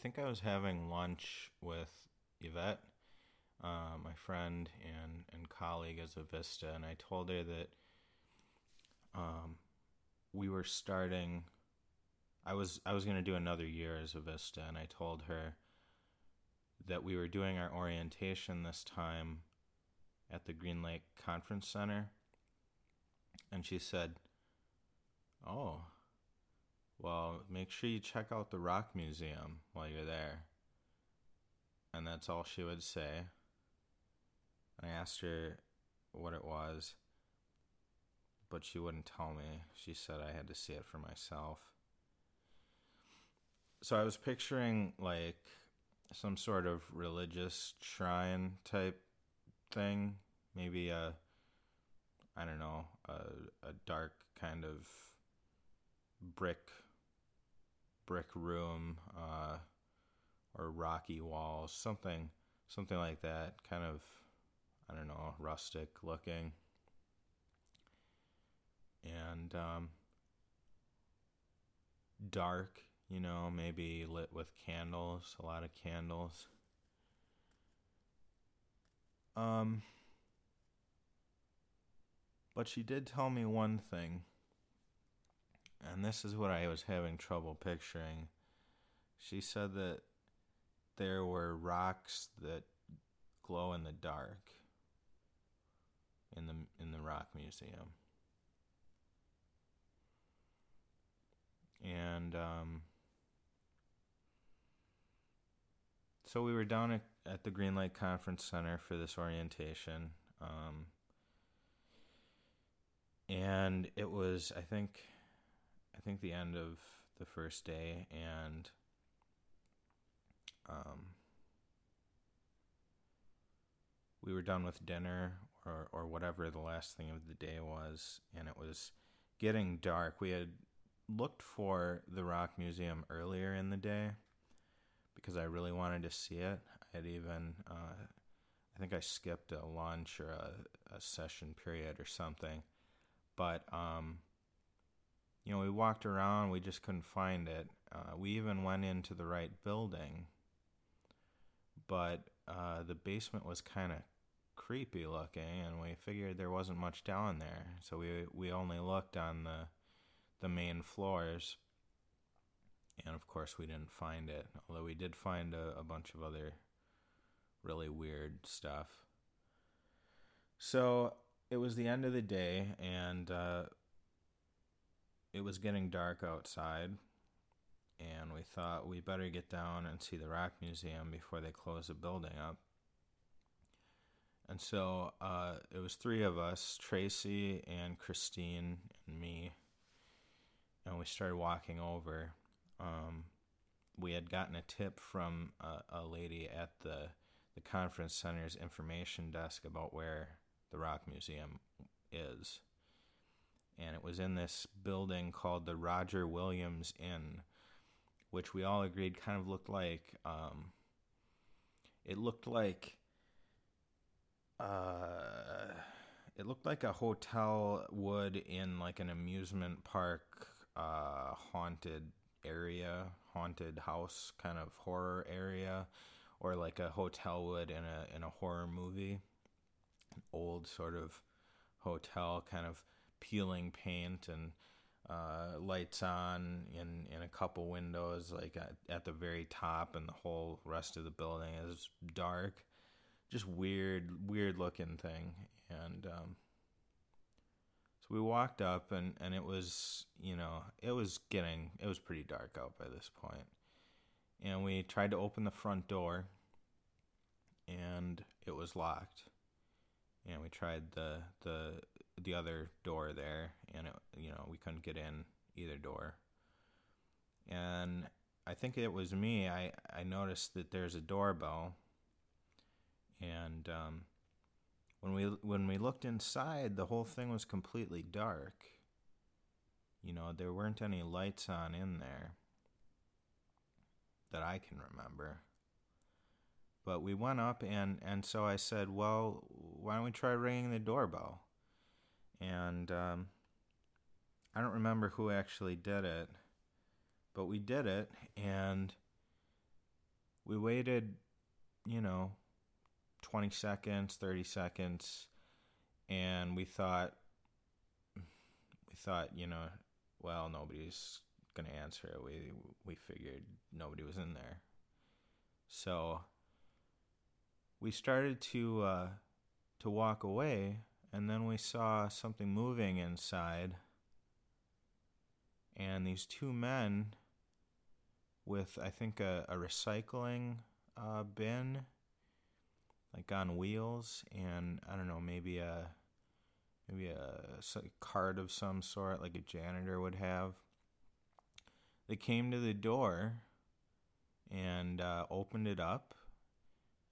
think I was having lunch with Yvette, uh, my friend and, and colleague as a Vista, and I told her that um, we were starting. I was I was going to do another year as a Vista, and I told her that we were doing our orientation this time at the Green Lake Conference Center, and she said, "Oh, well, make sure you check out the Rock Museum while you're there." And that's all she would say. I asked her what it was, but she wouldn't tell me. She said I had to see it for myself. So I was picturing like some sort of religious shrine type thing, maybe a I don't know, a a dark kind of brick brick room uh, or rocky walls, something something like that, kind of I don't know, rustic looking. And um, dark, you know, maybe lit with candles, a lot of candles. Um, but she did tell me one thing, and this is what I was having trouble picturing. She said that there were rocks that glow in the dark in the in the rock museum. And um, so we were down at, at the Green Lake Conference Center for this orientation. Um, and it was, I think, I think the end of the first day, and um, we were done with dinner or, or whatever the last thing of the day was, and it was getting dark. We had looked for the Rock Museum earlier in the day because I really wanted to see it. I had even, uh, I think I skipped a lunch or a, a session period or something. But, um, you know, we walked around, we just couldn't find it. Uh, we even went into the right building, but uh, the basement was kind of creepy looking, and we figured there wasn't much down there, so we we only looked on the the main floors, and of course we didn't find it. Although we did find a, a bunch of other really weird stuff. So it was the end of the day, and uh, it was getting dark outside, and we thought we better get down and see the Rock Museum before they close the building up. And so uh, it was three of us Tracy and Christine and me. And we started walking over. Um, we had gotten a tip from a, a, lady at the, the conference center's information desk about where the Rock Museum is. And it was in this building called the Roger Williams Inn, which we all agreed kind of looked like. Um, it looked like uh, it looked like a hotel would in like an amusement park uh, haunted area, haunted house kind of horror area, or like a hotel would in a in a horror movie. An old sort of hotel, kind of peeling paint and uh, lights on in in a couple windows, like at, at the very top, and the whole rest of the building is dark just weird, weird looking thing. And um, so we walked up, and and it was, you know, it was getting, it was pretty dark out by this point. And we tried to open the front door, and it was locked. And we tried the the the other door there, and it, you know, we couldn't get in either door. And I think it was me. I I noticed that there's a doorbell and um, when we when we looked inside, the whole thing was completely dark. You know, there weren't any lights on in there that I can remember. But we went up and and so I said, "Well, why don't we try ringing the doorbell?" And um, I don't remember who actually did it, but we did it, and we waited, you know, 20 seconds, 30 seconds, and we thought, we thought, you know, well, nobody's to answer it. We, we figured nobody was in there. So we started to, uh, to walk away, and then we saw something moving inside. And these two men with, I think, a, a recycling uh, bin, like on wheels, and I don't know, maybe a maybe a, a cart of some sort, like a janitor would have. They came to the door and uh, opened it up,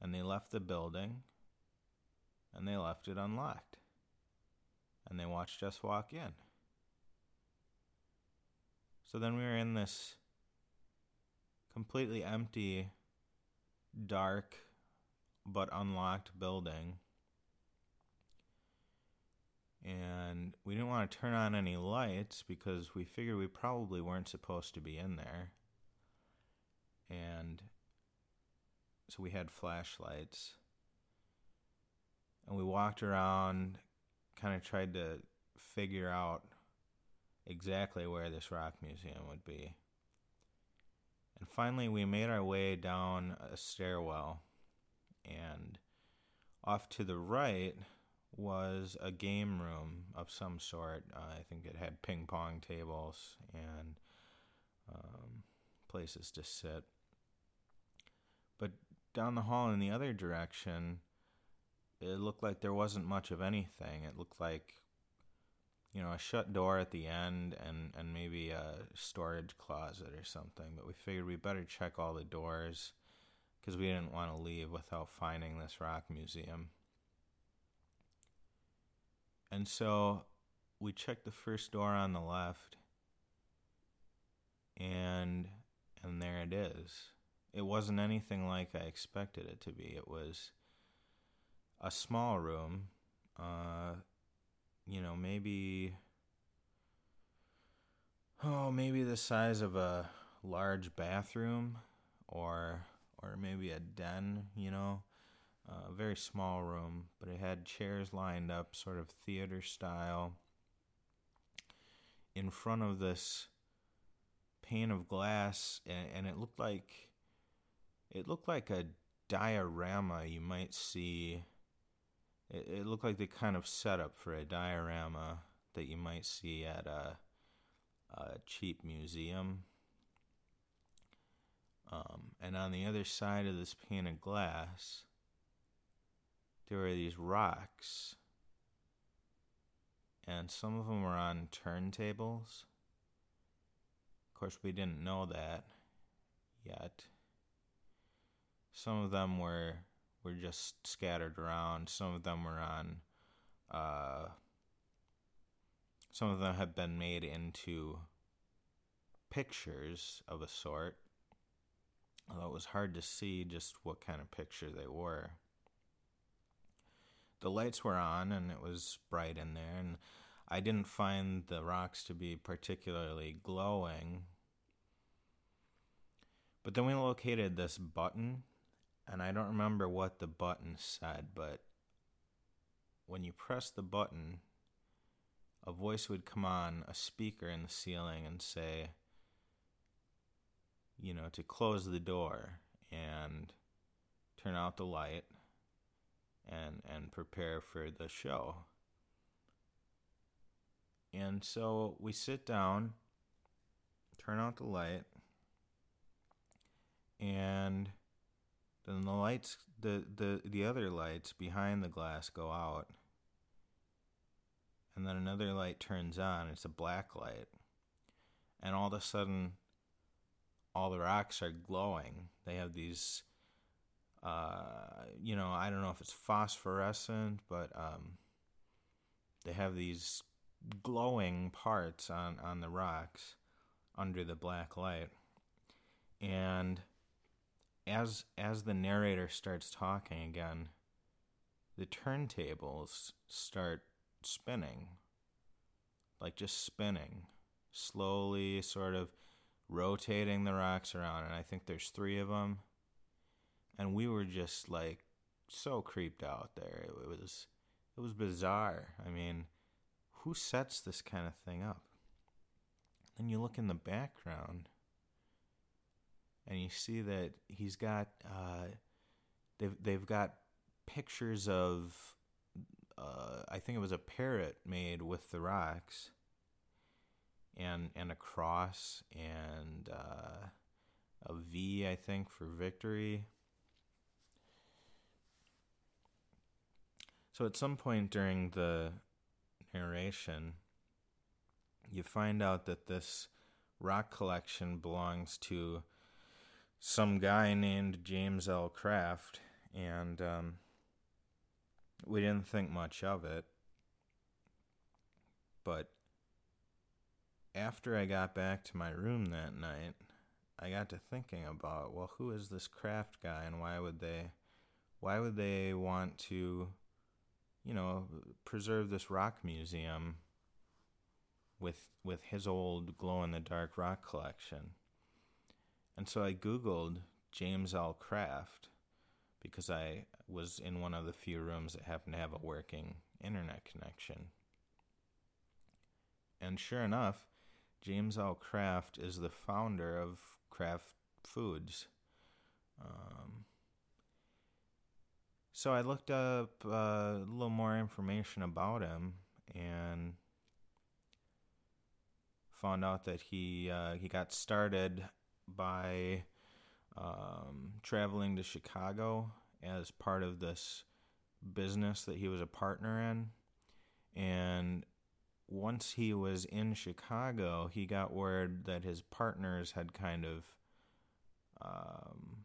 and they left the building and they left it unlocked. And they watched us walk in. So then we were in this completely empty, dark, but unlocked building. And we didn't want to turn on any lights because we figured we probably weren't supposed to be in there. And so we had flashlights and we walked around, kind of tried to figure out exactly where this rock museum would be. And finally, we made our way down a stairwell, and off to the right was a game room of some sort. Uh, I think it had ping pong tables and um, places to sit. Down the hall in the other direction, it looked like there wasn't much of anything. It looked like, you know, a shut door at the end and, and maybe a storage closet or something. But we figured we better check all the doors because we didn't want to leave without finding this rock museum. And so we checked the first door on the left and and there it is. It wasn't anything like I expected it to be. It was a small room, uh, you know, maybe, oh, maybe the size of a large bathroom or or maybe a den, you know, a very small room, but it had chairs lined up, sort of theater style, in front of this pane of glass, and, and it looked like it looked like a diorama you might see it, it looked like the kind of setup for a diorama that you might see at a, a cheap museum. Um, and on the other side of this pane of glass, there were these rocks. And some of them were on turntables. Of course, we didn't know that yet. Some of them were were just scattered around. Some of them were on. Uh, some of them have been made into pictures of a sort. Although it was hard to see just what kind of picture they were. The lights were on and it was bright in there, and I didn't find the rocks to be particularly glowing. But then we located this button and I don't remember what the button said, but when you press the button, a voice would come on a speaker in the ceiling and say, you know, to close the door and turn out the light and and prepare for the show. And so we sit down, turn out the light, and then the lights, the, the, the other lights behind the glass go out. And then another light turns on. It's a black light. And all of a sudden, all the rocks are glowing. They have these, uh, you know, I don't know if it's phosphorescent, but um, they have these glowing parts on, on the rocks under the black light. And as as the narrator starts talking again, the turntables start spinning. Like just spinning, slowly sort of rotating the rocks around and I think there's 3 of them and we were just like so creeped out there. It, was it was bizarre. I mean, who sets this kind of thing up? Then you look in the background you see that he's got uh, they've they've got pictures of uh, I think it was a parrot made with the rocks and and a cross and uh, a V I think for victory. So at some point during the narration, you find out that this rock collection belongs to some guy named James L. Kraft, and um, we didn't think much of it. But after I got back to my room that night, I got to thinking about, well, who is this Kraft guy, and why would they, why would they want to, you know, preserve this rock museum with with his old glow in the dark rock collection? And so I Googled James L. Kraft because I was in one of the few rooms that happened to have a working internet connection. And sure enough, James L. Kraft is the founder of Kraft Foods. Um, so I looked up uh, a little more information about him and found out that he uh, he got started by um, traveling to Chicago as part of this business that he was a partner in. And once he was in Chicago, he got word that his partners had kind of um,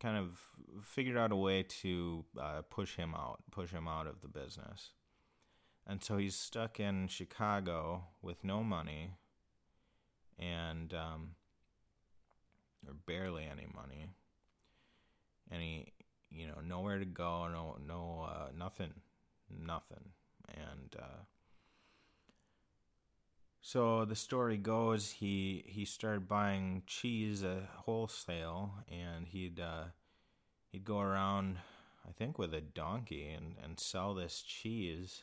kind of figured out a way to uh, push him out, push him out of the business. And so he's stuck in Chicago with no money and um, or barely any money, any you know nowhere to go, no no uh, nothing, nothing, and uh, so the story goes he he started buying cheese at wholesale, and he'd uh, he'd go around. I think with a donkey and, and sell this cheese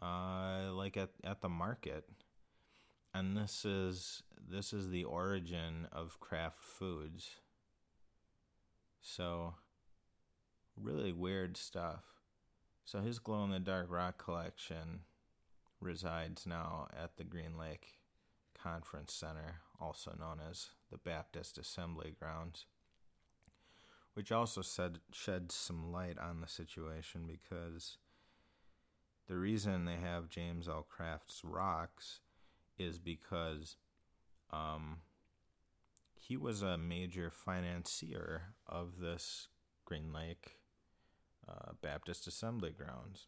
uh, like at, at the market and this is this is the origin of Kraft Foods. So really weird stuff. So his glow in the dark rock collection resides now at the Green Lake Conference Center, also known as the Baptist Assembly Grounds, which also said sheds some light on the situation because the reason they have James L. Kraft's rocks is because um, he was a major financier of this Green Lake uh, Baptist Assembly grounds.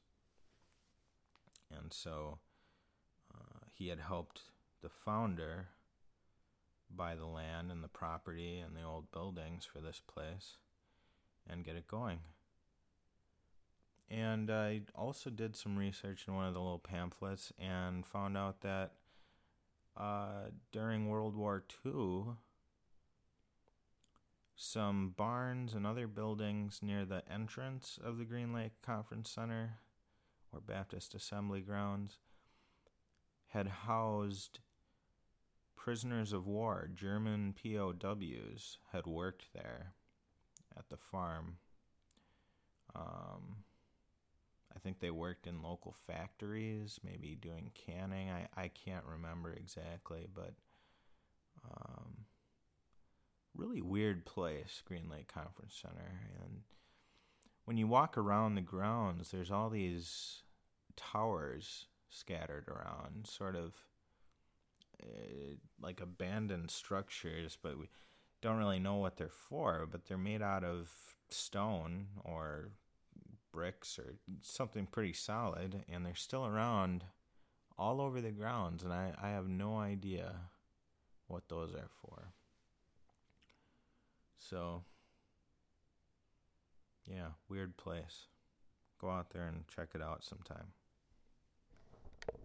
And so uh, he had helped the founder buy the land and the property and the old buildings for this place and get it going. And I also did some research in one of the little pamphlets and found out that uh, during World War II, some barns and other buildings near the entrance of the Green Lake Conference Center or Baptist Assembly Grounds had housed prisoners of war, German POWs, had worked there at the farm. Um, I think they worked in local factories, maybe doing canning. I, I can't remember exactly, but um, really weird place, Green Lake Conference Center. And when you walk around the grounds, there's all these towers scattered around, sort of uh, like abandoned structures, but we don't really know what they're for. But they're made out of stone or bricks or something pretty solid, and they're still around all over the grounds, and I, I have no idea what those are for. So, yeah, weird place. Go out there and check it out sometime.